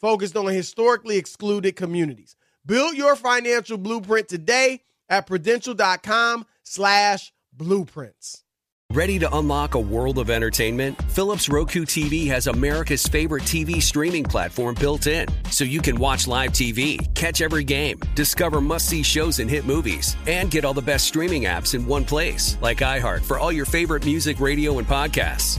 focused on historically excluded communities. Build your financial blueprint today at prudential.com slash blueprints. Ready to unlock a world of entertainment? Philips Roku TV has America's favorite TV streaming platform built in, so you can watch live TV, catch every game, discover must see shows and hit movies, and get all the best streaming apps in one place, like iHeart for all your favorite music, radio, and podcasts.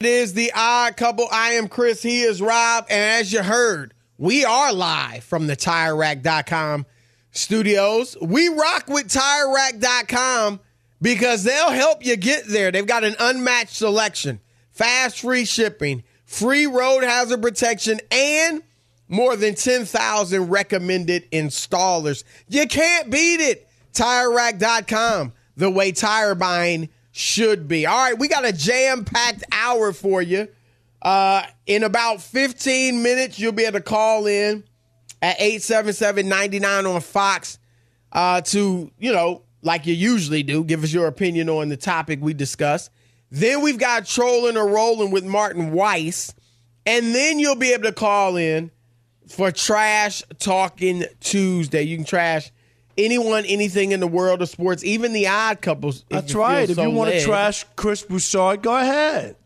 It is the odd couple. I am Chris. He is Rob. And as you heard, we are live from the TireRack.com studios. We rock with TireRack.com because they'll help you get there. They've got an unmatched selection, fast free shipping, free road hazard protection, and more than 10,000 recommended installers. You can't beat it. TireRack.com, the way tire buying should be. All right, we got a jam packed hour for you. Uh, in about 15 minutes, you'll be able to call in at 877 99 on Fox uh, to, you know, like you usually do, give us your opinion on the topic we discuss. Then we've got Trolling or Rolling with Martin Weiss. And then you'll be able to call in for Trash Talking Tuesday. You can trash anyone, anything in the world of sports, even the odd couples. if That's right. If so you want to trash Chris Broussard, go ahead.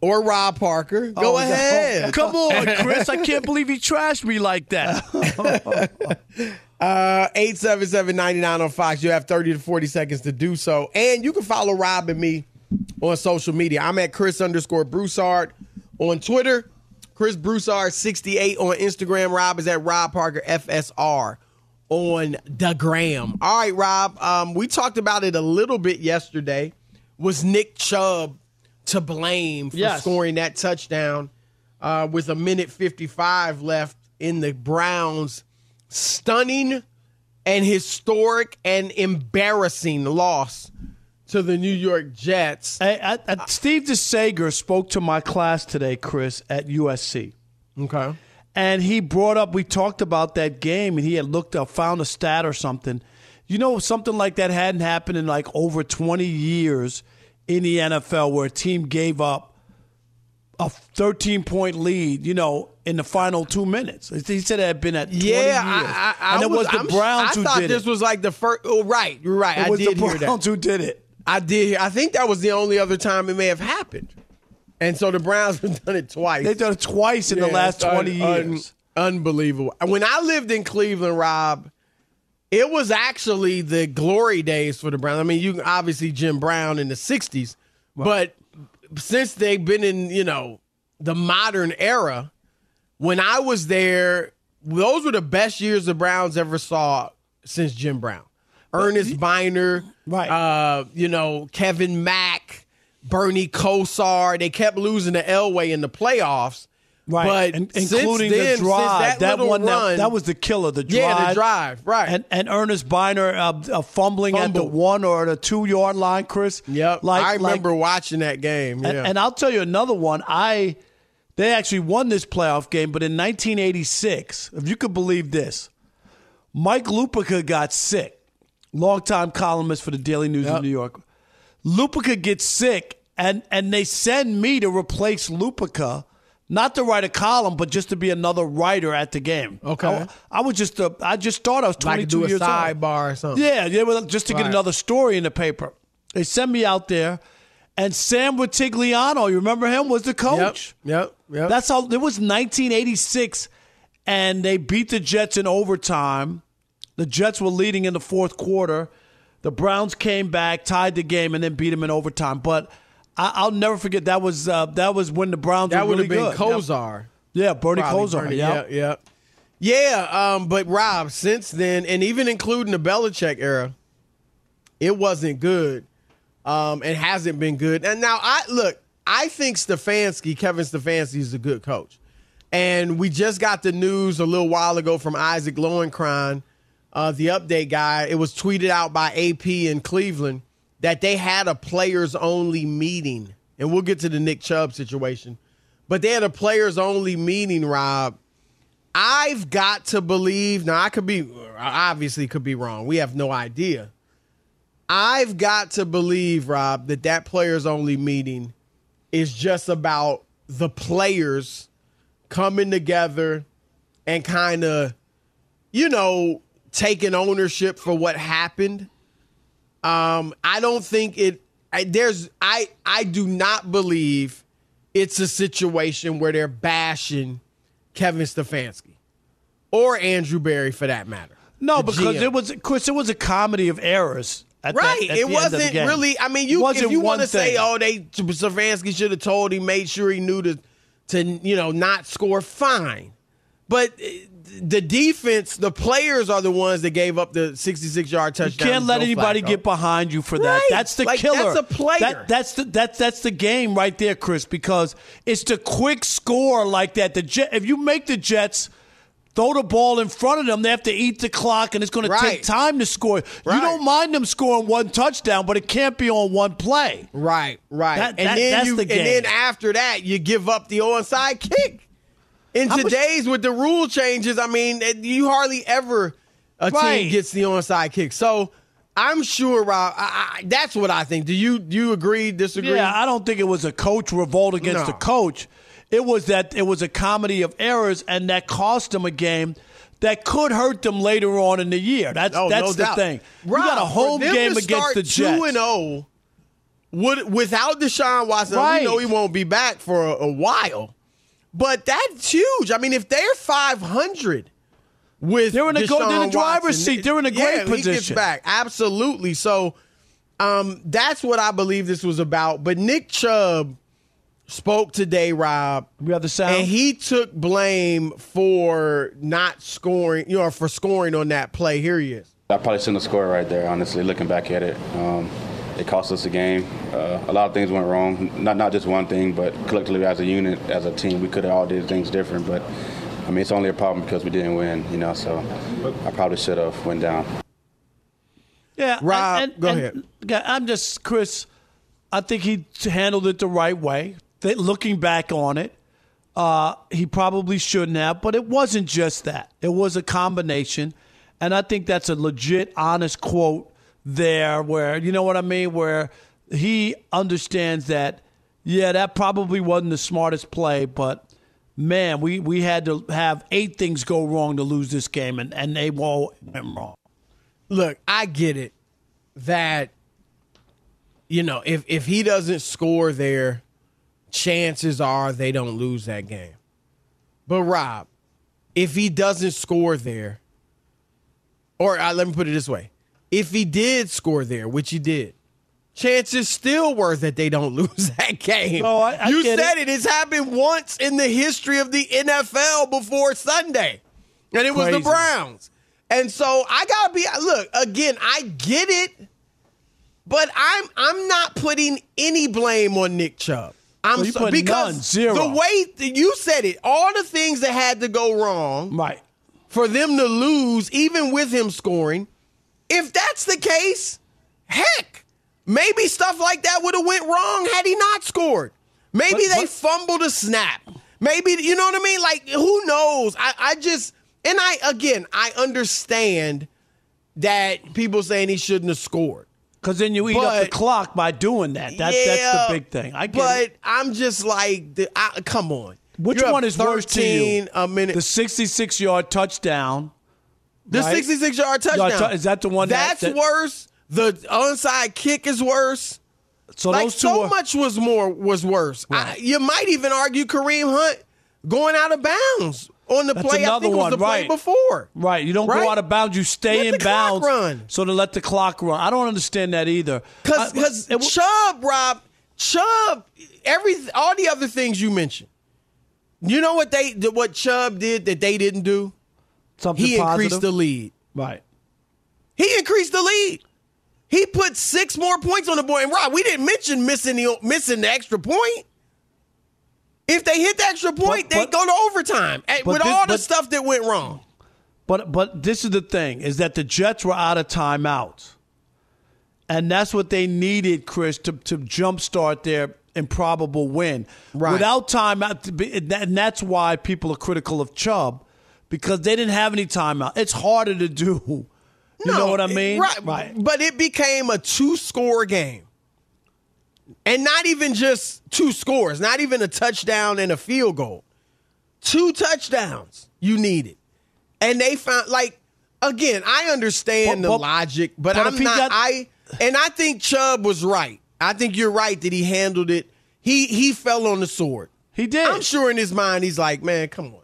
or Rob Parker, go Oh, ahead. Come on, Chris. I can't believe he trashed me like that. Uh, 877-99 on Fox. You have 30 to 40 seconds to do so. And you can follow Rob and me on social media. I'm at Chris underscore Broussard on Twitter, Chris Broussard 68 on Instagram. Rob is at Rob Parker FSR on the gram. All right, Rob. Um, we talked about it a little bit yesterday. Was Nick Chubb to blame for Yes. scoring that touchdown uh, with a minute 55 left in the Browns' stunning and historic and embarrassing loss to the New York Jets? Hey, I, I, Steve DeSager spoke to my class today, Chris, at USC. Okay. And he brought up, we talked about that game, and he had looked up, found a stat or something. You know, something like that hadn't happened in like over 20 years in the NFL where a team gave up a 13 point lead, you know, in the final two minutes. He said it had been at 20 Yeah, years. I, I, I and it was, the I'm- Browns I who thought this it. was like the first. Oh, right, you're right. it I was did the hear Browns that. who did it. I did. hear- I think that was the only other time it may have happened. And so the Browns have done it twice. They've done it twice in the last un- 20 un- years. unbelievable. When I lived in Cleveland, Rob, it was actually the glory days for the Browns. I mean, you obviously Jim Brown in the '60s, but since they've been in, you know, the modern era, when I was there, those were the best years the Browns ever saw since Jim Brown. Earnest Byner, Right. Uh, you know, Kevin Mack, Bernie Kosar. They kept losing to Elway in the playoffs. Right, But and, including then, the drive. that That, one, run- that was the killer. The drive. Yeah, the drive, right. And, and Earnest Byner uh, uh, fumbling at the one or the two yard line, Chris. Yep. Like, I like- remember watching that game. Yeah. and, and I'll tell you another one. I they actually won this playoff game, but in 1986, if you could believe this, Mike Lupica got sick. Longtime columnist for the Daily News Yep. of New York. Lupica gets sick, and and they send me to replace Lupica, not to write a column, but just to be another writer at the game. Okay. I, I was just a, I just thought I was like 22 do a years old. sidebar or something. Yeah, yeah, just to get Right. another story in the paper. They sent me out there, and Sam Rutigliano, you remember him, was the Yep. coach. Yep. Yep. That's how it was 1986, and they beat the Jets in overtime. The Jets were leading in the fourth quarter. The Browns came back, tied the game, and then beat them in overtime. But I, I'll never forget that was uh, that was when the Browns that were would really have been good. Kosar. Yeah, Bernie Probably Kosar. Bernie, yeah. yeah. Um, but Rob, since then, and even including the Belichick era, it wasn't good, um, and hasn't been good. And now I look, I think Stefanski, Kevin Stefanski, is a good coach, and we just got the news a little while ago from Isaac Lowenkron, uh, the update guy. It was tweeted out by AP in Cleveland that they had a players only meeting, and we'll get to the Nick Chubb situation. But they had a players only meeting, Rob. I've got to believe, now I could be, obviously could be wrong. We have no idea. I've got to believe, Rob, that that players only meeting is just about the players coming together and kind of, you know, taking ownership for what happened. Um, I don't think it. I, there's. I. I do not believe it's a situation where they're bashing Kevin Stefanski or Andrew Berry for that matter. No, because GM. it was Chris. It was a comedy of errors. That- Right. it the end of the wasn't really. I mean, you if you want to say, oh, they Stefanski should have told him, made sure he knew to, to you know, not score. Fine, but uh, the defense, the players are the ones that gave up the 66 yard touchdown. You can't let anybody get behind you for that. Right. That's the Like, killer. that's a player. That, that's the that's that's the game right there, Chris. Because it's the quick score like that. The Jet, if you make the Jets throw the ball in front of them, they have to eat the clock, and it's going to take time to score. You don't mind them scoring one touchdown, but it can't be on one play. Right, right. That- and that- then that's you, the and then after that, you give up the onside kick. In How much- today's with the rule changes, I mean, you hardly ever a Right. team gets the onside kick. So I'm sure, Rob. I, I, that's what I think. Do you do you agree? Disagree? Yeah, I don't think it was a coach revolt against No. the coach. It was that it was a comedy of errors, and that cost them a game that could hurt them later on in the year. That's Oh, that's no the doubt. thing. Rob, you got a home game against the Jets. Two and zero, would without Deshaun Watson, Right. we know he won't be back for a, a while. But that's huge. I mean, if they're five hundred with They're in the go- they're in the driver's Watson, seat. They're in a great yeah, He gets position. back absolutely. So, um, that's what I believe this was about. But Nick Chubb spoke today, Rob. We have the sound. And he took blame for not scoring, you know, for scoring on that play. Here he is. I probably shouldn't have scored right there, honestly, looking back at it. Um, it cost us a game. Uh, a lot of things went wrong. Not not just one thing, but collectively as a unit, as a team, we could have all did things different. But I mean, it's only a problem because we didn't win, you know. So I probably should have went down. Yeah, Rob, and- and- go and- ahead. I'm just Chris. I think he handled it the right way. That looking back on it, uh, he probably shouldn't have, but it wasn't just that. It was a combination, and I think that's a legit, honest quote there. Where you know what I mean, where he understands that. Yeah, that probably wasn't the smartest play, but man, we, we had to have eight things go wrong to lose this game, and, and they all went wrong. Look, I get it that you know if if he doesn't score there, chances are they don't lose that game. But Rob, if he doesn't score there, or uh, let me put it this way: if he did score there, which he did, chances still were that they don't lose that game. Oh, I- I you said it. it. It's happened once in the history of the NFL before Sunday, and it was Crazy. the Browns. And so I gotta be look again. I get it, but I'm I'm not putting any blame on Nick Chubb. I'm Well, so, because none, zero. the way that you said it, all the things that had to go wrong Right. for them to lose, even with him scoring. If that's the case, heck, maybe stuff like that would have went wrong had he not scored. Maybe But- they but- fumbled a snap. Maybe you know what I mean. Like who knows? I, I just and I again I understand that people saying he shouldn't have scored. Because then you eat up the clock by doing that. That, yeah, that's the big thing. I get but it. I'm just like, I, come on. Which You're one is worse to you? A uh, minute. The 66 yard touchdown. The right? 66 yard touchdown. tou- is that the one That's that- worse. The onside kick is worse. So like those two so are, much was more was worse. I, you might even argue Kareem Hunt going out of bounds on the That's play. I think it was one, the play right. before. Right. You don't Right? go out of bounds. You stay Let in the clock bounds. run. So to let the clock run. I don't understand that either. Because because Chubb, Rob, Chubb, every all the other things you mentioned. You know what they what Chubb did that they didn't do? Something He increased the lead. Right. He increased the lead. He put six more points on the board. And Rob, we didn't mention missing the missing the extra point. If they hit the extra point, But- they go to overtime but with this- all the but- stuff that went wrong. But but this is the thing is that the Jets were out of timeouts. And that's what they needed, Chris, to, to jumpstart their improbable win. Right. Without timeout, and that's why people are critical of Chubb because they didn't have any timeout. It's harder to do. You know what I mean? Right. right. But it became a two score game. And not even just two scores, not even a touchdown and a field goal. Two touchdowns you needed. And they found like again, I understand But- the but- logic, but, but I'm not got- I and I think Chubb was right. I think you're right that he handled it. He he fell on the sword. He did. I'm sure in his mind he's like, man, come on.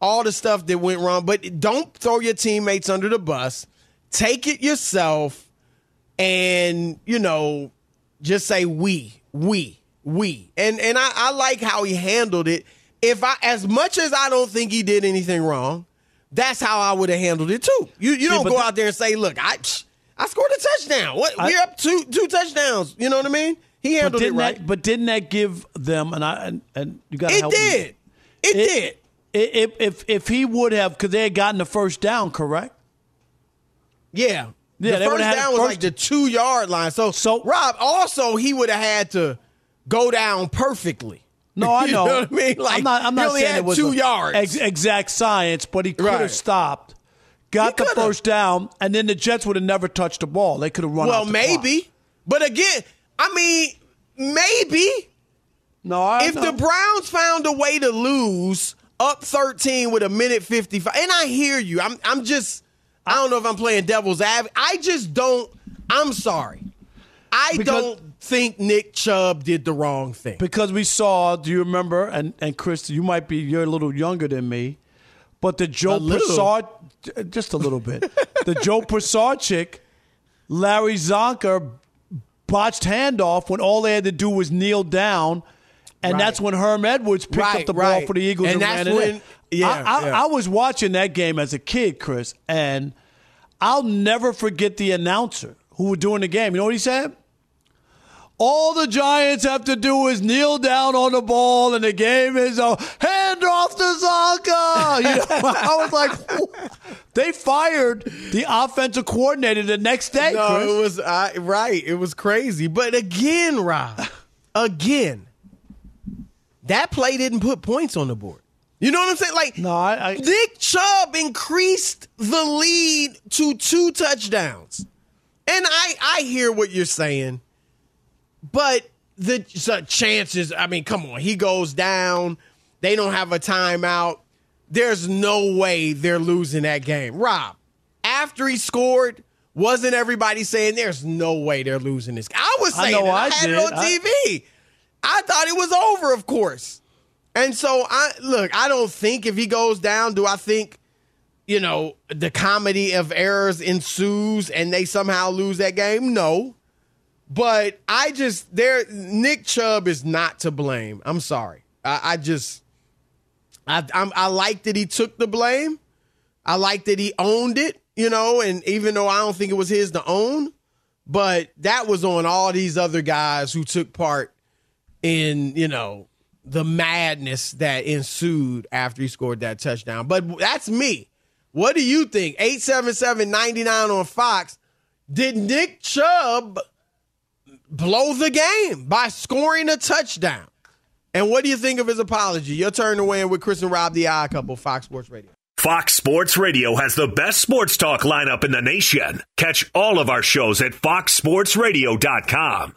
All the stuff that went wrong, but don't throw your teammates under the bus. Take it yourself and, you know, just say we, we, we. And and I, I like how he handled it. If I as much as I don't think he did anything wrong, that's how I would have handled it too. You you don't but go the- out there and say, look, I I scored a touchdown. What I- we're up two two touchdowns. You know what I mean? He handled it didn't right. that? But didn't that give them? And I and, and you got to it help me. did. It, did. If if if he would have, because they had gotten the first down, correct? Yeah. Yeah, the first down was first- like the two yard line. So, So- Rob, also he would have had to go down perfectly. No, I You know. know what I mean? Like, I'm not. I'm not saying it was two yards. ex- exact science, but he could have Right. stopped, got He the coulda. first down, and then the Jets would have never touched the ball. They could have run. well, maybe. clock. But again, I mean, maybe No, I if know. the Browns found a way to lose up 13 with a minute 55, and I hear you. I'm I'm just I don't know if I'm playing devil's advocate. I just don't I'm sorry. I Because- don't think Nick Chubb did the wrong thing. because we saw. Do you remember? And and Chris, you might be. You're a little younger than me, but the Joe. Pisarcik, just a little bit. the Joe Pisarcik Larry Csonka botched handoff when all they had to do was kneel down And Right. that's when Herm Edwards picked Right, up the ball for the Eagles And and, that's ran when- in. yeah, I, I, yeah. I was watching that game as a kid, Chris, and I'll never forget the announcer who was doing the game. You know what he said? All the Giants have to do is kneel down on the ball, and the game is over. Hand off to Csonka. You know, I was like, they fired the offensive coordinator the next day. No, Chris. it was uh, right. It was crazy. But again, Rob, again, that play didn't put points on the board. You know what I'm saying? Like, no, I, I Nick Chubb increased the lead to two touchdowns. And I, I hear what you're saying, but the so chances, I mean, come on, he goes down. They don't have a timeout. There's no way they're losing that game. Rob, after he scored, wasn't everybody saying there's no way they're losing this? I was I saying know it. I, I had it did. on I- TV. I thought it was over, of course. And so I look, I don't think if he goes down, do I think, you know, the comedy of errors ensues and they somehow lose that game? No. But I just there Nick Chubb is not to blame. I'm sorry. I, I just I I'm, I like that he took the blame. I like that he owned it, you know, and even though I don't think it was his to own, but that was on all these other guys who took part in, you know, the madness that ensued after he scored that touchdown. But that's me. What do you think? 877-99 on Fox. Did Nick Chubb blow the game by scoring a touchdown? And what do you think of his apology? Your turn to weigh in with Chris and Rob, the odd couple, Fox Sports Radio. Fox Sports Radio has the best sports talk lineup in the nation. Catch all of our shows at foxsportsradio.com.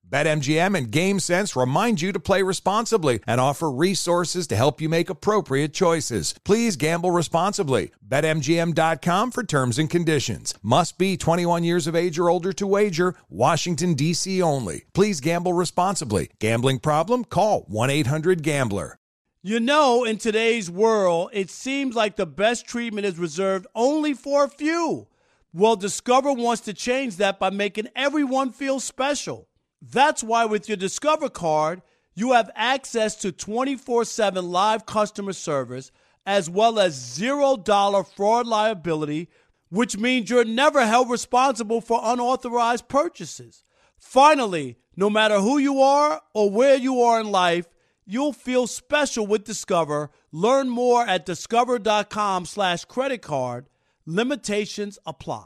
BetMGM and GameSense remind you to play responsibly and offer resources to help you make appropriate choices. Please gamble responsibly. BetMGM.com for terms and conditions. Must be 21 years of age or older to wager. Washington, D.C. only. Please gamble responsibly. Gambling problem? Call 1 800 Gambler. You know, in today's world, it seems like the best treatment is reserved only for a few. Well, Discover wants to change that by making everyone feel special. That's why, with your Discover card, you have access to 24 7 live customer service as well as $0 fraud liability, which means you're never held responsible for unauthorized purchases. Finally, no matter who you are or where you are in life, you'll feel special with Discover. Learn more at discover.com slash credit card. Limitations apply.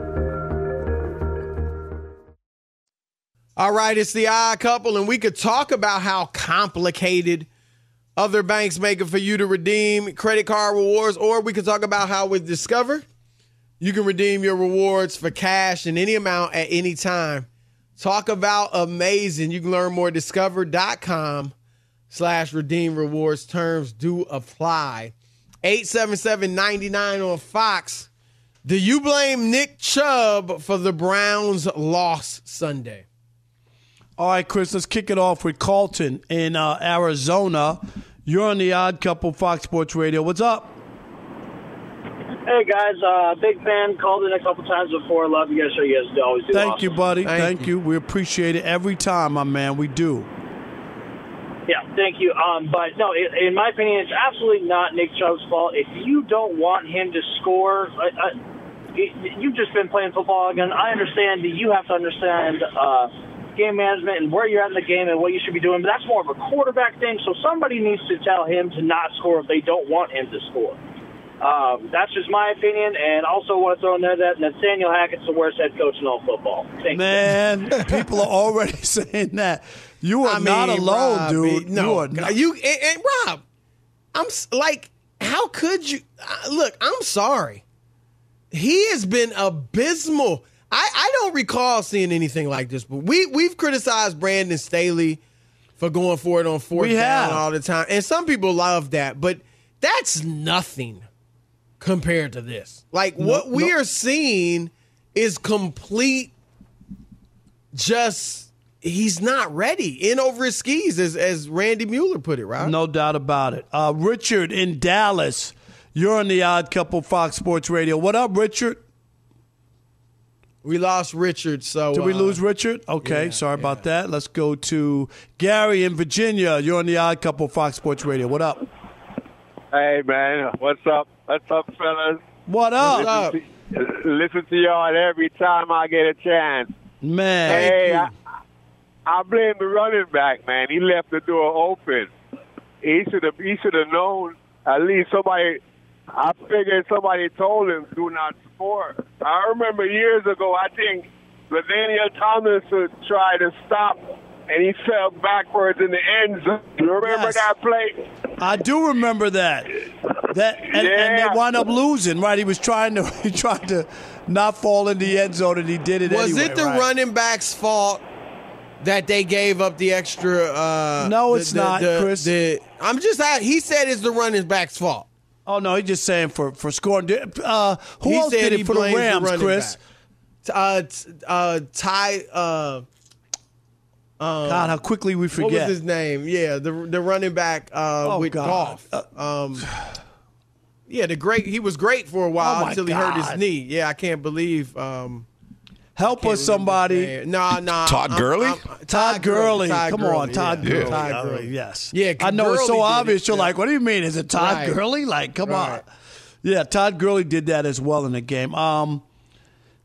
All right, it's the odd couple, and we could talk about how complicated other banks make it for you to redeem credit card rewards, or we could talk about how with Discover, you can redeem your rewards for cash in any amount at any time. Talk about amazing. You can learn more at discover.com slash redeem rewards. Terms do apply. 877-99 on Fox. Do you blame Nick Chubb for the Browns' loss Sunday? All right, Chris, let's kick it off with Carlton in uh, Arizona. You're on the Odd Couple Fox Sports Radio. What's up? Hey guys, uh, big fan. Called in a couple times before. Love you guys. Show you guys do always do. Thank awesome. you, buddy. Thank Thank, you. We appreciate it every time, my man. We do. Yeah, thank you. Um, but no, in, in my opinion, it's absolutely not Nick Chubb's fault. If you don't want him to score, I, I, you've just been playing football again. I understand that you have to understand uh, game management and where you're at in the game and what you should be doing. But that's more of a quarterback thing. So somebody needs to tell him to not score if they don't want him to score. Um, that's just my opinion, and also want to throw in there that Nathaniel Hackett's the worst head coach in all football. Thank Man, people are already saying that. You are I not mean, alone, Rob, dude. No, you are not. you and, and Rob, I'm like, how could you? Uh, look, I'm sorry. He has been abysmal. I, I don't recall seeing anything like this, but we we've criticized Brandon Staley for going for it on fourth We down have. all the time, and some people love that, but that's nothing compared to this. Like what we no. are seeing is complete. Just he's not ready in over his skis, as as Randy Mueller put it. Right? No doubt about it. Uh, Richard in Dallas. You're on the Odd Couple Fox Sports Radio. What up, Richard? We lost Richard, so Did we uh, lose Richard? Okay, yeah, sorry about that. Let's go to Gary in Virginia. You're on the Odd Couple Fox Sports Radio. What up? Hey man, what's up? What's up, fellas? What up? Listen to, listen to y'all every time I get a chance. Man. hey, I, I blame the running back, man. He left the door open. He should have. He should have known. At least somebody. I figured somebody told him do not score. I remember years ago. I think LaDainian Tomlinson tried to stop, and he fell backwards in the end zone. You remember Yes. that play? I do remember that. That and, and they wound up losing, right? He was trying to he tried to not fall in the end zone and he did it Was anyway, it the right? running back's fault that they gave up the extra? Uh, No, it's the- not, the- Chris. the- I'm just. out- He said it's the running back's fault. Oh no, he's just saying for for scoring. Uh, who he else did he it for the Rams, running Chris? Uh, uh, Ty. Uh, um, God, how quickly we What was forget. his name? Yeah, the the running back uh, Oh, with God. Uh, golf. Um, yeah, the great. He was great for a while Oh, until he hurt his knee. Yeah, I can't believe. Um, Help us, somebody. No, no. Todd I'm- Gurley? I'm- Todd Gurley. Todd Come Gurley, on, Todd yeah. Gurley. Todd I Gurley. yes. Yeah, I know it's so Gurley did obvious. it, You're yeah. like, what do you mean? Is it Todd Right. Gurley? Like, come on. Yeah, Todd Gurley did that as well in the game. Um,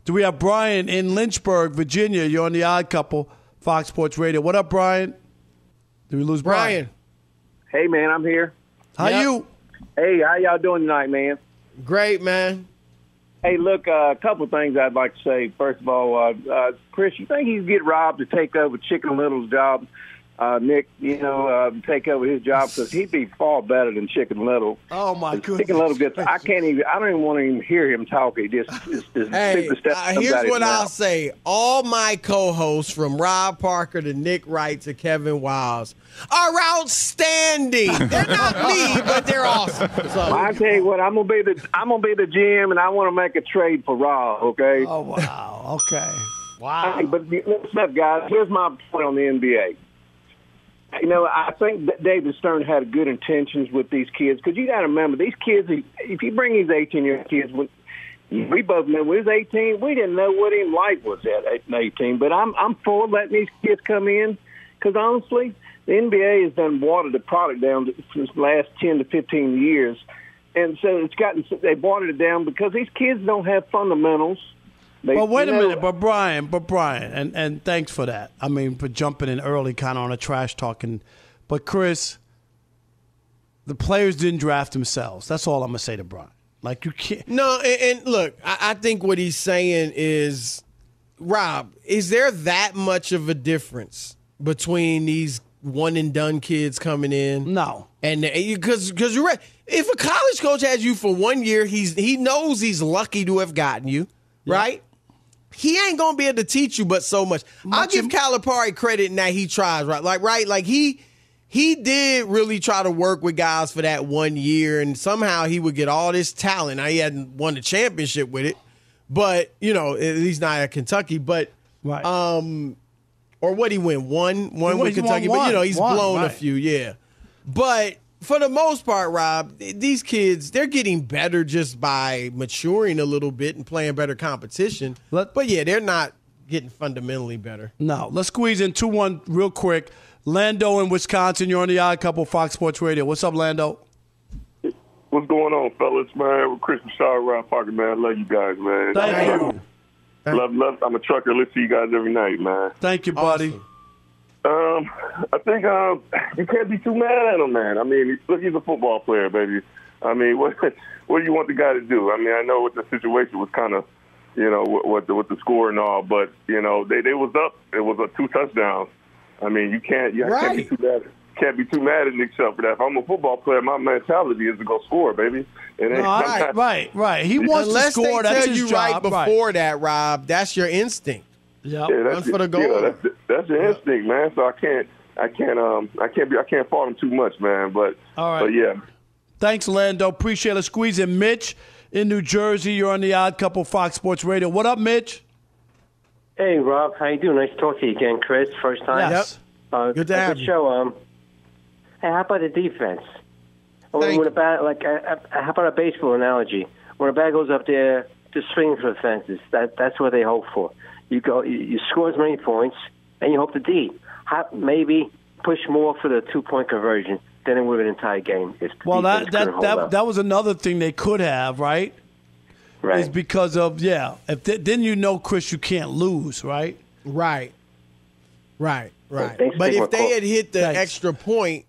do we have Brian in Lynchburg, Virginia? You're on the Odd Couple Fox Sports Radio. What up, Brian? Did we lose Brian? Hey, man, I'm here. How Yep. you? Hey, how y'all doing tonight, man? Great, man. Hey, look, uh, a couple things I'd like to say. First of all, uh, uh, Chris, you think he'd get Rob to take over Chicken Little's job? Uh, Nick, you know, uh, take over his job because he'd be far better than Chicken Little. Oh my goodness! Chicken Little gets. I can't even. I don't even want to even hear him talk. He just, just, just Hey, uh, here's what I'll say. All my co-hosts, from Rob Parker to Nick Wright to Kevin Wildes, are outstanding. They're not me, but they're awesome. So, I tell you what, I'm gonna be the I'm gonna be the GM, and I want to make a trade for Rob. Okay. Oh wow. Okay. Wow. but listen up, guys. Here's my point on the NBA. You know, I think that David Stern had good intentions with these kids because you got to remember these kids. If you bring these 18 year old kids, we both know we was 18, we didn't know what even life was at 18. But I'm I'm for letting these kids come in because honestly, the NBA has done watered the product down for the last 10 to 15 years, and so it's gotten they watered it down because these kids don't have fundamentals. They, But wait a know, minute, but Brian, but Brian, and, and thanks for that. I mean, for jumping in early, kind of on a trash talking. But Chris, the players didn't draft themselves. That's all I'm gonna say to Brian. Like you can't. No, and, and look, I, I think what he's saying is, Rob, is there that much of a difference between these one and done kids coming in? No, and uh, because because you're right. If a college coach has you for one year, he's he knows he's lucky to have gotten you, right? He ain't gonna be able to teach you but so much. I'll give Calipari credit in that he tries, right? Like right, like he he did really try to work with guys for that one year, and somehow he would get all this talent. Now he hadn't won the championship with it, but you know he's not at Kentucky. But right, um, or what he win one one He with won Kentucky, but you know he's blown a few, yeah. But for the most part, Rob, these kids they're getting better just by maturing a little bit and playing better competition. but yeah, they're not getting fundamentally better. No, let's squeeze in two one real quick. Lando in Wisconsin, you're on the Odd Couple Fox Sports Radio. What's up, Lando? What's going on, fellas, man? With Chris Shaw, Rob Parker, man. I love you guys, man. Thank you. Love, love. I'm a trucker. Listen to you guys every night, man. Thank you, buddy. Um, I think um, you can't be too mad at him, man. I mean, look, he's a football player, baby. I mean, what what do you want the guy to do? I mean, I know what the situation was kind of, you know, with, with, the, with the score and all, but you know, they they was up. It was a two touchdowns. I mean, you can't you can't be too mad. Can't be too mad at Nick Chubb for that. If I'm a football player, my mentality is to go score, baby. And No, I- right, right. He wants Unless to score. they That's tell his you job. right before that, Rob. That's your instinct. Yeah, Yeah, run that's for the it. goal. Yeah, that's, that's your instinct, man. So I can't, I can't, um, I can't be, I can't fault him too much, man. But, All right. but yeah, Thanks, Lando. Appreciate it. Squeeze in Mitch in New Jersey. You're on the Odd Couple Fox Sports Radio. What up, Mitch? Hey, Rob. How you doing? Nice to talk to you again, Chris. First time. Yes. Uh, Good to a have good you. show. Um, hey, how about the defense? When, Thank when a bat, like, uh, uh, how about a baseball analogy? When a bat goes up there to swing for the fences, that that's what they hope for. You go, you, you score as many points, and you hope to D. How, maybe push more for the two point conversion than it would an entire game. If the Well, that that that, up. that was another thing they could have, right? Right. Is because of yeah. If th- then you know, Chris, you can't lose, right? Right. Right. Right. Thanks for but if they call. had hit the Thanks. extra point,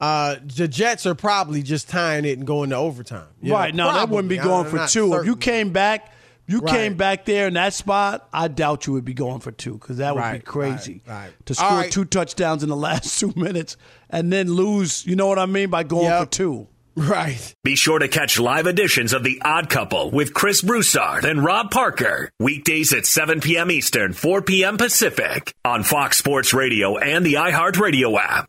uh, the Jets are probably just tying it and going to overtime. You know, right. No, that wouldn't be going for not two. If you came back, you Right. came back there in that spot. I doubt you would be going for two because that would be crazy right, right. to score right. two touchdowns in the last two minutes and then lose. You know what I mean by going for two. Right. Be sure to catch live editions of The Odd Couple with Chris Broussard and Rob Parker. Weekdays at 7 p.m. Eastern, 4 p.m. Pacific on Fox Sports Radio and the iHeartRadio app.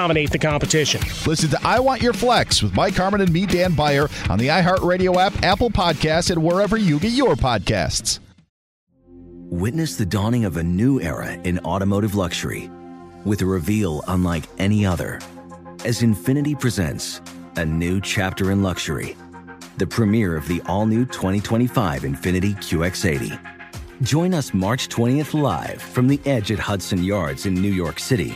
dominate the competition. Listen to I Want Your Flex with Mike Harmon and me, Dan Byer, on the iHeartRadio app, Apple Podcasts, and wherever you get your podcasts. Witness the dawning of a new era in automotive luxury with a reveal unlike any other as Infiniti presents a new chapter in luxury, the premiere of the all new 2025 Infiniti QX80. Join us March 20th live from the edge at Hudson Yards in New York City,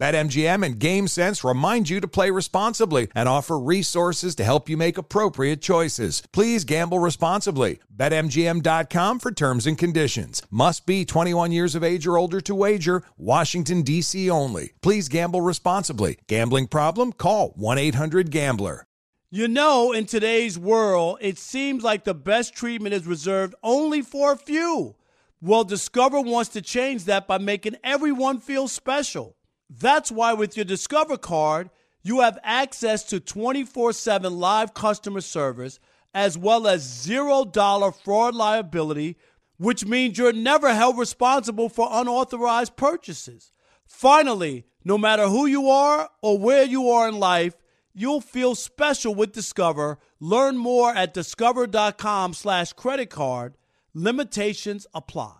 BetMGM and GameSense remind you to play responsibly and offer resources to help you make appropriate choices. Please gamble responsibly. BetMGM.com for terms and conditions. Must be 21 years of age or older to wager. Washington, D.C. only. Please gamble responsibly. Gambling problem? Call 1 800 Gambler. You know, in today's world, it seems like the best treatment is reserved only for a few. Well, Discover wants to change that by making everyone feel special. That's why with your Discover card, you have access to 24 7 live customer service as well as $0 fraud liability, which means you're never held responsible for unauthorized purchases. Finally, no matter who you are or where you are in life, you'll feel special with Discover. Learn more at discover.com slash credit card. Limitations apply.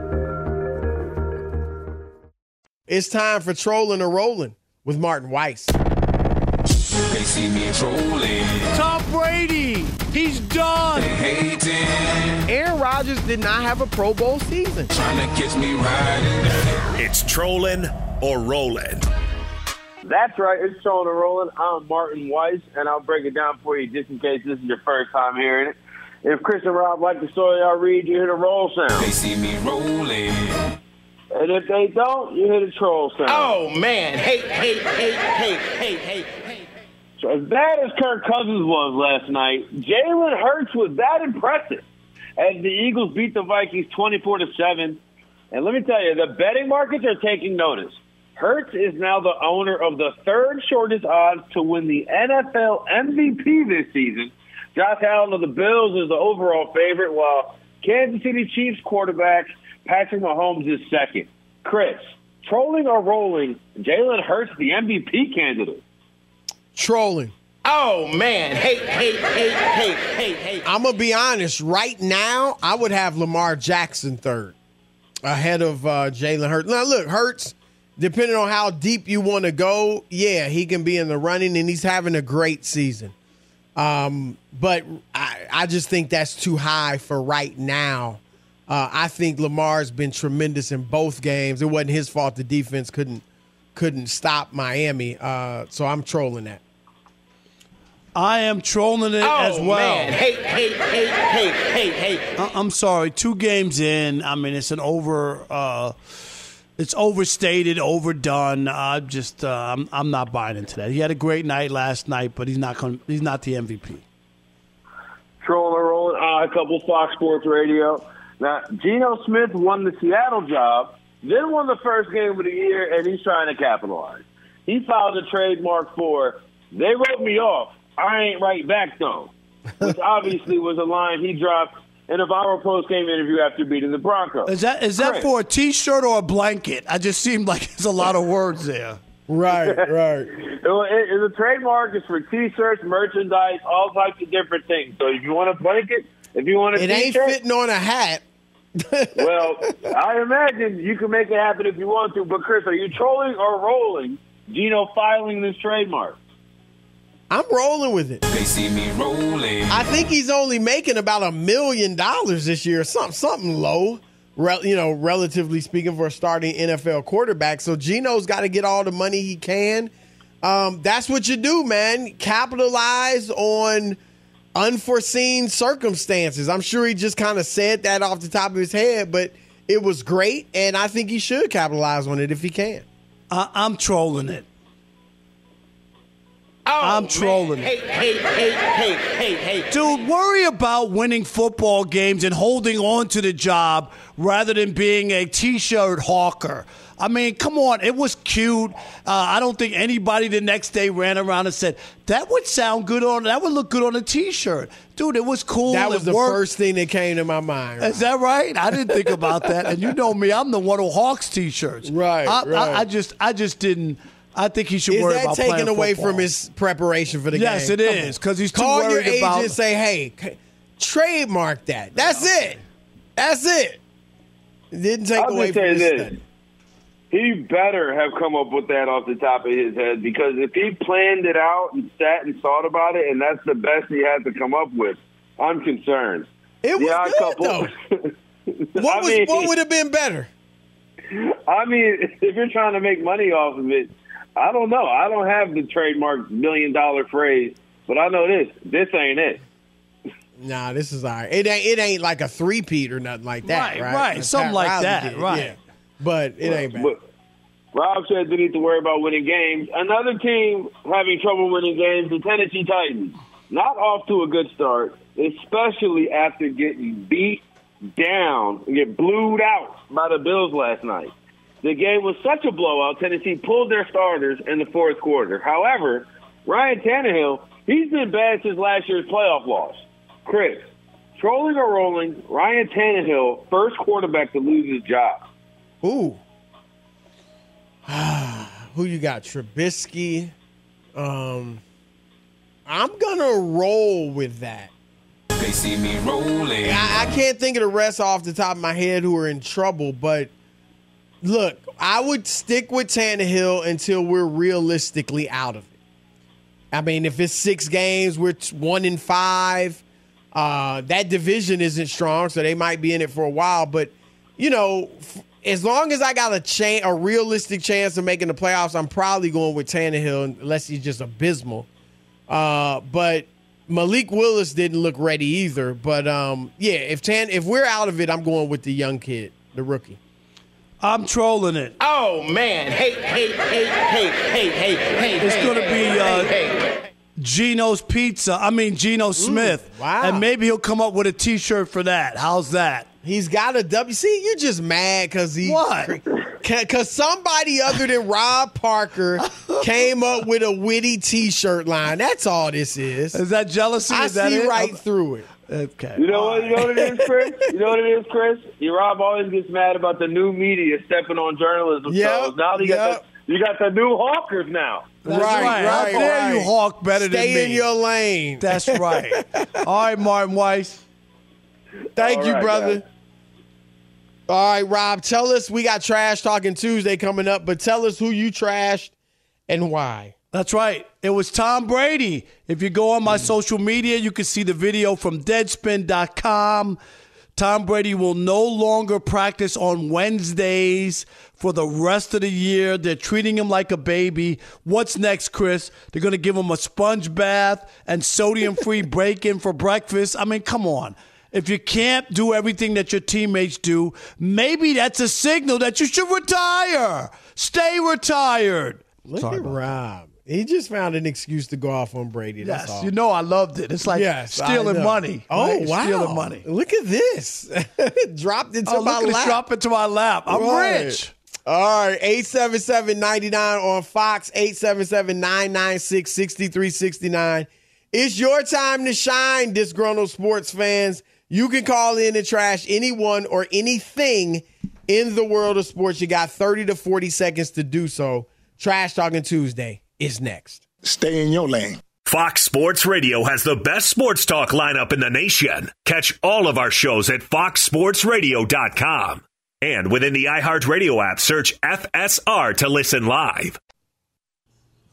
It's time for Trolling or Rolling with Martin Weiss. They see me trolling. Tom Brady, he's done. Aaron Rodgers did not have a Pro Bowl season. Trying to catch me riding. It's trolling or rolling. That's right. It's Trolling or Rolling. I'm Martin Weiss, and I'll break it down for you just in case this is your first time hearing it. If Chris and Rob like the story I read, you hear the roll sound. They see me rolling. And if they don't, you hit a troll sound. Oh, man. Hate, hate, hate, hate, hate, hate, hate. So as bad as Kirk Cousins was last night, Jalen Hurts was that impressive as the Eagles beat the Vikings 24 to 7. And let me tell you, the betting markets are taking notice. Hurts is now the owner of the third shortest odds to win the NFL MVP this season. Josh Allen of the Bills is the overall favorite, while Kansas City Chiefs quarterback Patrick Mahomes is second. Chris, trolling or rolling? Jalen Hurts the MVP candidate. Trolling. Oh man, hey, hey, hey, hey, hey, hey. I'm gonna be honest. Right now, I would have Lamar Jackson third, ahead of uh, Jalen Hurts. Now, look, Hurts. Depending on how deep you want to go, yeah, he can be in the running, and he's having a great season. Um, but I, I just think that's too high for right now. Uh, I think Lamar's been tremendous in both games. It wasn't his fault the defense couldn't couldn't stop Miami. Uh, so I'm trolling that. I am trolling it Oh, as well. man. Hey, hey, hey, hey, hey, hey. I- I'm sorry. Two games in. I mean, it's an over. Uh, it's overstated, overdone. I just, uh, I'm, I'm not buying into that. He had a great night last night, but he's not. Con- he's not the MVP. Trolling or rolling? Uh, a couple Fox Sports Radio. Now, Geno Smith won the Seattle job, then won the first game of the year, and he's trying to capitalize. He filed a trademark for "They wrote me off. I ain't right back though," which obviously was a line he dropped in a viral post-game interview after beating the Broncos. Is that is that Chris. for a T-shirt or a blanket? I just seemed like there's a lot of words there. Right, right. Well, it, it's a trademark. It's for T-shirts, merchandise, all types of different things. So if you want a blanket, if you want a It ain't T-shirt, fitting on a hat. well, I imagine you can make it happen if you want to. But Chris, are you trolling or rolling? Geno filing this trademark. I'm rolling with it. They see me rolling. I think he's only making about a million dollars this year, something something low, rel- you know, relatively speaking for a starting NFL quarterback. So Geno's got to get all the money he can. Um, that's what you do, man. Capitalize on unforeseen circumstances. I'm sure he just kind of said that off the top of his head, but it was great, and I think he should capitalize on it if he can. I, I'm trolling it. Oh, I'm trolling Hey, it. hey, hey, hey, hey, hey. Dude, worry about winning football games and holding on to the job rather than being a t-shirt hawker. I mean, come on, it was cute. Uh, I don't think anybody the next day ran around and said that would sound good on that would look good on a t-shirt. Dude, it was cool. That was the worked. first thing that came to my mind. Is that right? I didn't think about that. And you know me, I'm the one who hawks t-shirts. Right, I, right. I, I just, I just didn't. I think he should Is worry that about taken away football. from his preparation for the Yes, game? Yes, it is because he's too Call your worried agent about- and say, "Hey, c- trademark that. That's it. That's it." It didn't take I'll away just from his this. study. He better have come up with that off the top of his head because if he planned it out and sat and thought about it, and that's the best he had to come up with, I'm concerned. It was The odd good couple- though. What I was mean- what would have been better? I mean, if you're trying to make money off of it, I don't know. I don't have the trademark million dollar phrase, but I know this. This ain't it. Nah, this is all right. It ain't it ain't like a three peat or nothing like that, Right, right? right. Something like Riley that, did, right. yeah. But it ain't bad. But Rob said they need to worry about winning games. Another team having trouble winning games, the Tennessee Titans. Not off to a good start, especially after getting beat down and get blued out by the Bills last night. The game was such a blowout, Tennessee pulled their starters in the fourth quarter. However, Ryan Tannehill, he's been bad since last year's playoff loss. Chris, trolling or rolling, Ryan Tannehill, first quarterback to lose his job. Ooh. Who you got? Trubisky. Um I'm gonna roll with that. They see me rolling. I, I can't think of the rest off the top of my head who are in trouble, but look, I would stick with Tannehill until we're realistically out of it. I mean, if it's six games, we're one in five. Uh, that division isn't strong, so they might be in it for a while. But you know, f- as long as I got a chance, a realistic chance of making the playoffs, I'm probably going with Tannehill unless he's just abysmal. Uh, but Malik Willis didn't look ready either. But um, yeah, if Tan, if we're out of it, I'm going with the young kid, the rookie. I'm trolling it. Oh man, hey, hey, hey, hey, hey, hey, hey. It's hey, to hey, be uh, hey. Gino's Pizza. I mean, Geno Smith. wow. And maybe he'll come up with a T-shirt for that. How's that? He's got a W. See, you're just mad because he What? Because somebody other than Rob Parker came up with a witty T-shirt line. That's all this is. Is that jealousy? I Is that see right through it. Okay. You know what? You know what it is, Chris. You know what it is, Chris. You Rob always gets mad about the new media stepping on journalism Yep, shows. Now you yep. got the, you got the new hawkers now. That's right, right. right, How dare right. you hawk better Stay than in me? your lane. That's right. All right, Martin Weiss. Thank All you, right, brother. guys. All right, Rob, tell us we got Trash Talking Tuesday coming up, but tell us who you trashed and why. That's right. It was Tom Brady. If you go on my mm. social media, you can see the video from deadspin.com. Tom Brady will no longer practice on Wednesdays for the rest of the year. They're treating him like a baby. What's next, Chris? They're going to give him a sponge bath and sodium free bacon for breakfast. I mean, come on. If you can't do everything that your teammates do, maybe that's a signal that you should retire. Stay retired. Look Sorry at about Rob. He just found an excuse to go off on Brady. That's Yes, all. you know I loved it. It's like Yes, stealing money. Oh right? wow! stealing money. Look at this. Dropped into Oh, my look at lap. it drop into my lap. I'm Right. rich. All right, 877-99 on Fox, 877-996-6369. It's your time to shine, disgruntled sports fans. You can call in and trash anyone or anything in the world of sports. You got 30 to 40 seconds to do so. Trash Talking Tuesday is next. Stay in your lane. Fox Sports Radio has the best sports talk lineup in the nation. Catch all of our shows at foxsportsradio.com. And within the iHeartRadio app, search FSR to listen live.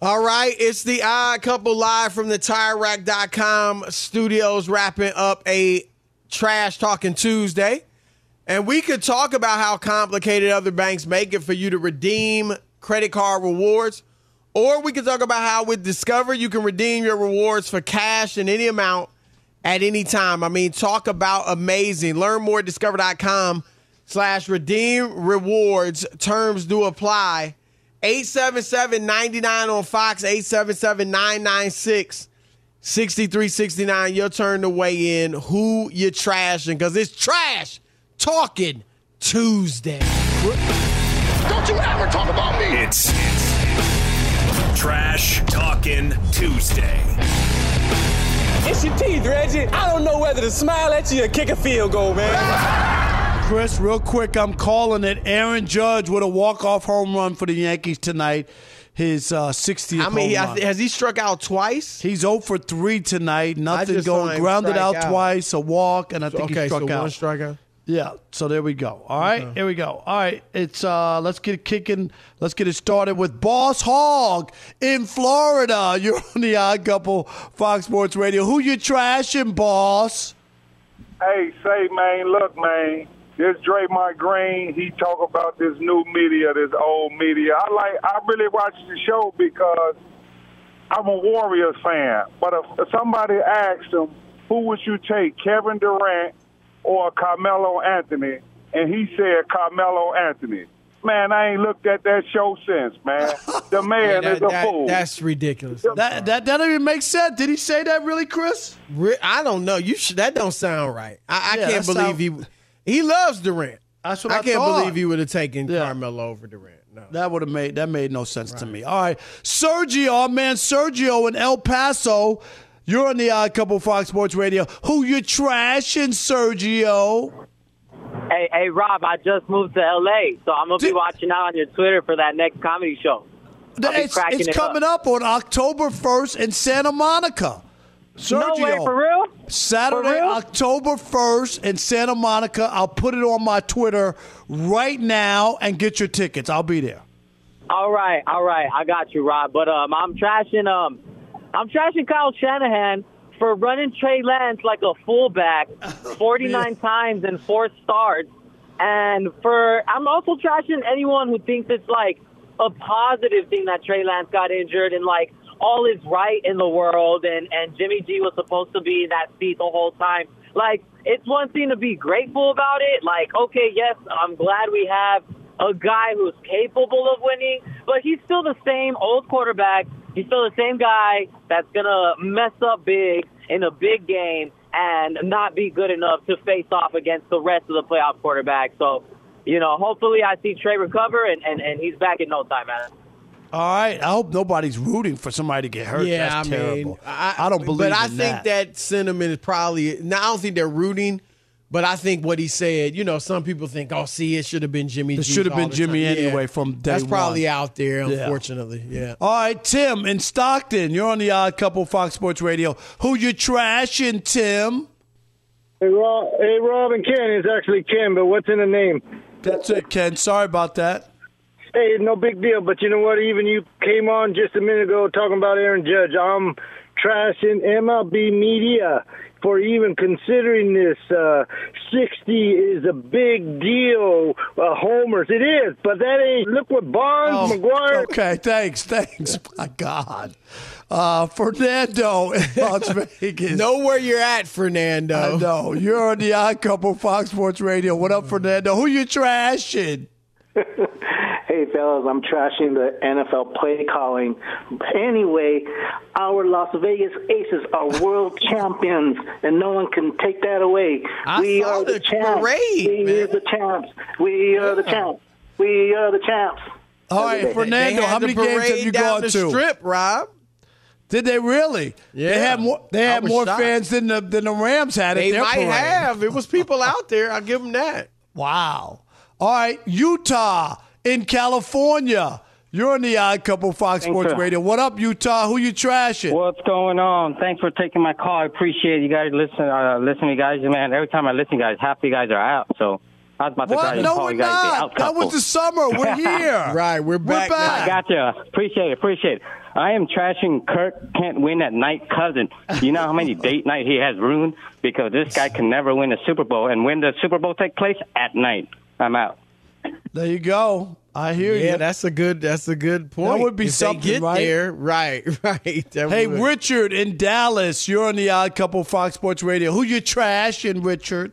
All right, it's the odd couple live from the TireRack.com studios wrapping up a trash talking Tuesday. And we could talk about how complicated other banks make it for you to redeem credit card rewards. Or we can talk about how with Discover you can redeem your rewards for cash in any amount at any time. I mean, talk about amazing. Learn more at discover.com slash redeem rewards. Terms do apply. 877-99 on Fox, 877-996-6369. Your turn to weigh in who you trashing because it's trash talking Tuesday. Don't you ever talk about me. It's, it's Trash Talking Tuesday. It's your teeth, Reggie. I don't know whether to smile at you or kick a field goal, man. Chris, real quick, I'm calling it. Aaron Judge with a walk-off home run for the Yankees tonight. His uh, 60th I mean, he- home has he struck out twice? He's 0 for 3 tonight. Nothing going. Grounded out, out. twice, a walk, and I think okay, he struck so out. one strikeout. Yeah, so there we go. All right, here we go. All right, it's uh let's get it kicking. Let's get it started with Boss Hog in Florida. You're on the Odd Couple Fox Sports Radio. Who you trashing, boss? Hey, say, man, look, man, this Draymond Green, he talk about this new media, this old media. I like, I really watch the show because I'm a Warriors fan. But if, if somebody asked him, who would you take, Kevin Durant or Carmelo Anthony? And he said Carmelo Anthony. Man, I ain't looked at that show since, man. The man Yeah, is a that- fool. That's ridiculous. That that that don't even make sense. Did he say that really, Chris? Re- I don't know. You should, that don't sound right. I, I Yeah, can't believe sound- he he loves Durant. That's what I, can't thought. believe he would have taken Carmelo over Durant. No. That would have made that made no sense to me. All right, Sergio, our man Sergio in El Paso. You're on the Odd Couple Fox Sports Radio. Who you trashing, Sergio? Hey, hey, Rob, I just moved to LA, so I'm gonna be watching out on your Twitter for that next comedy show. It's, it's it coming up. on October 1st in Santa Monica. Sergio, No way, for real? Saturday, For real? October 1st in Santa Monica. I'll put it on my Twitter right now and get your tickets. I'll be there. All right, all right, I got you, Rob. But um, I'm trashing um, I'm trashing Kyle Shanahan for running Trey Lance like a fullback 49 times in four starts, and for I'm also trashing anyone who thinks it's like a positive thing that Trey Lance got injured and like all is right in the world and and Jimmy G was supposed to be in that seat the whole time. Like it's one thing to be grateful about it. Like okay, yes, I'm glad we have a guy who's capable of winning, but he's still the same old quarterback. He's still the same guy that's gonna mess up big in a big game and not be good enough to face off against the rest of the playoff quarterbacks. So, you know, hopefully I see Trey recover and, and, and he's back in no time, man. All right. I hope nobody's rooting for somebody to get hurt. Yeah, That's I terrible. mean, I, don't believe that. But I in think that. sentiment is probably. Now, I don't think they're rooting, but I think what he said. You know, some people think, "Oh, see, it should have been Jimmy." It should have been Jimmy time." anyway Yeah. from day That's probably one. out there, unfortunately. Yeah. All right, Tim in Stockton. You're on the Odd Couple Fox Sports Radio. Who you trashing, Tim? Hey Rob, hey Rob and Ken. is actually Ken, but what's in the name? That's it, Ken. Sorry about that. Hey, no big deal. But you know what? Even you came on just a minute ago talking about Aaron Judge. I'm trashing MLB media for even considering this. Uh, 60 is a big deal. Uh, homers, it is, but that ain't. Look what Bonds, McGwire. Okay, thanks, thanks. My God. Uh, Fernando in Las Vegas. know where you're at, Fernando. I know. You're on the Odd Couple Fox Sports Radio. What up, Fernando? Who you trashing? Hey, fellas, I'm trashing the NFL play calling. Anyway, our Las Vegas Aces are world champions, and no one can take that away. I we saw are the, the champs. parade, we are the champs. We are the champs. We are the champs. All right, They- Fernando, they how many the games have you down gone the to? Strip, Rob. Did they really? Yeah. They had more. They had more shocked. fans than the than the Rams had at They their might parade. have. It was people out there. I'll give them that. Wow. All right, Utah in California. You're on the Odd Couple Fox Thanks, Sports sir. Radio. What up, Utah? Who you trashing? What's going on? Thanks for taking my call. I appreciate you guys listen. Uh, listen, you guys, man. Every time I listen, you guys, half you guys are out. So I was about to What? try to No, call we're you guys not. out That was the summer. We're here. right, we're back. I got you. Appreciate it. Appreciate it. I am trashing Kirk can't win at night cousin. You know how many date night he has ruined because this guy can never win a Super Bowl. And when the Super Bowl take place at night, I'm out. There you go. I hear you. Yeah, that's a good. That's a good point. That would be If they something, get right? There, right, right. That Hey, would. Richard in Dallas. You're on the Odd Couple Fox Sports Radio. Who you trashing, Richard?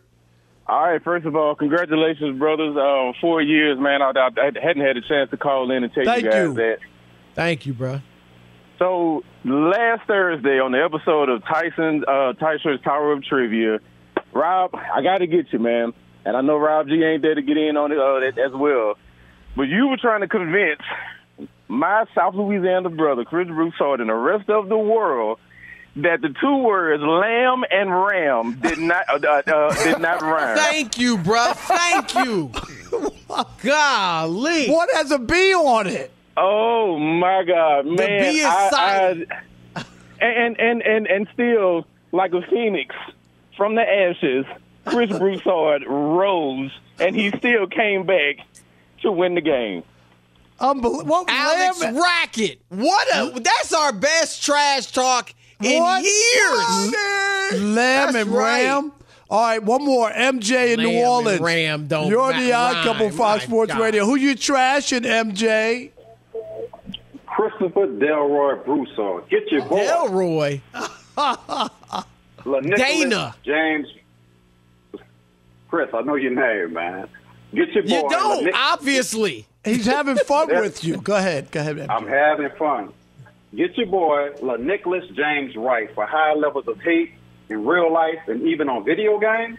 All right, first of all, congratulations, brothers. Uh, four years, man. I, I, I hadn't had a chance to call in and tell Thank you guys you. that. Thank you, bro. So last Thursday on the episode of Tyson uh, Tyson's Tower of Trivia, Rob, I got to get you, man. And I know Rob G ain't there to get in on it uh, as well. But you were trying to convince my South Louisiana brother, Chris Broussard, and the rest of the world that the two words lamb and ram did not uh, uh, uh, did not rhyme. Thank you, bro. Thank you. Golly. What has a B on it? Oh my God, man! The bee is I- silent. I- and and and and still, like a phoenix from the ashes, Chris Broussard rose, and he still came back to win the game. Unbelievable. Alex Racket. What a that's our best trash talk in What? years. Lamb That's and right. Ram. All right, one more. MJ in Lamb New and Orleans. Ram don't You're on the ma- Odd Couple. Fox Sports God. Radio. Who you trashing, MJ? Christopher Delroy Broussard. Get your boy. Delroy. LaNicholas Dana. James. Chris, I know your name, man. Get your boy. You don't, LaNich- obviously. He's having fun with you. Go ahead. Go ahead, MJ. I'm having fun. Get your boy, LaNicholas James Wright, for high levels of hate in real life and even on video games.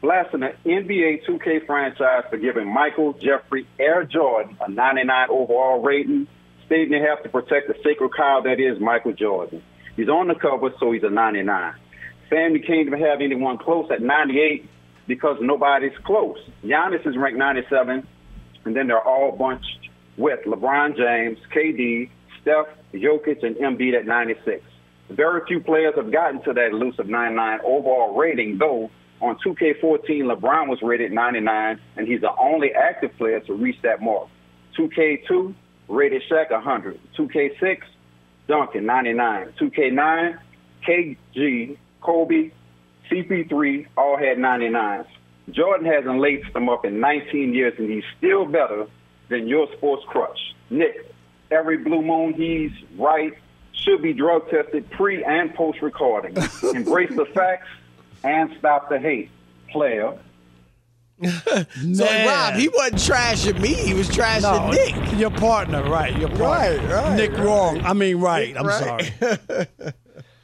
Blasting the NBA 2K franchise for giving Michael Jeffrey Air Jordan a 99 overall rating, stating they have to protect the sacred cow that is Michael Jordan. He's on the cover, so he's a 99. Family can't even have anyone close at 98 because nobody's close. Giannis is ranked 97, and then they're all bunched with LeBron James, KD, Steph, Jokic, and Embiid at 96. Very few players have gotten to that elusive 99 overall rating, though on 2K14, LeBron was rated 99, and he's the only active player to reach that mark. 2K2 rated Shaq 100. 2K6, Duncan 99. 2K9, KG, Kobe, CP3 all had 99s. Jordan hasn't laced them up in 19 years, and he's still better than your sports crush. Nick, every blue moon he's right should be drug tested pre and post recording. Embrace the facts and stop the hate. Player. So Rob, he wasn't trashing me. He was trashing No, Nick. Your partner, right? Your partner. Right, right, Nick right. wrong. I mean, right. Nick I'm right.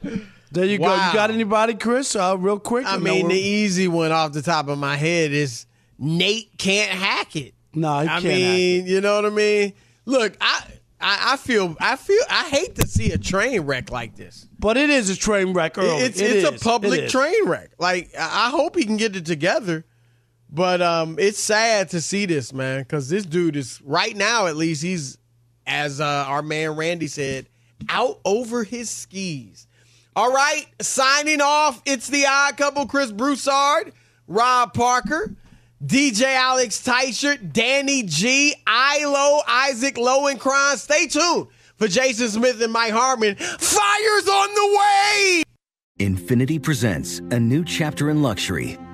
sorry. There you go. You got anybody, Chris? Uh, real quick. I mean, the easy one off the top of my head is Nate can't hack it. No, he I can't mean, you know what I mean? Look, I I, I feel I feel I hate to see a train wreck like this. But it is a train wreck. Early. It's It it's is. a public It train wreck. Like I I hope he can get it together. But um, it's sad to see this man because this dude is right now at least he's as uh, our man Randy said out over his skis. All right, signing off. It's the odd couple: Chris Broussard, Rob Parker, DJ Alex Teichert, Danny G, Ilo, Isaac Lowenkron. Stay tuned for Jason Smith and Mike Harmon. Fires on the way. Infiniti presents a new chapter in luxury,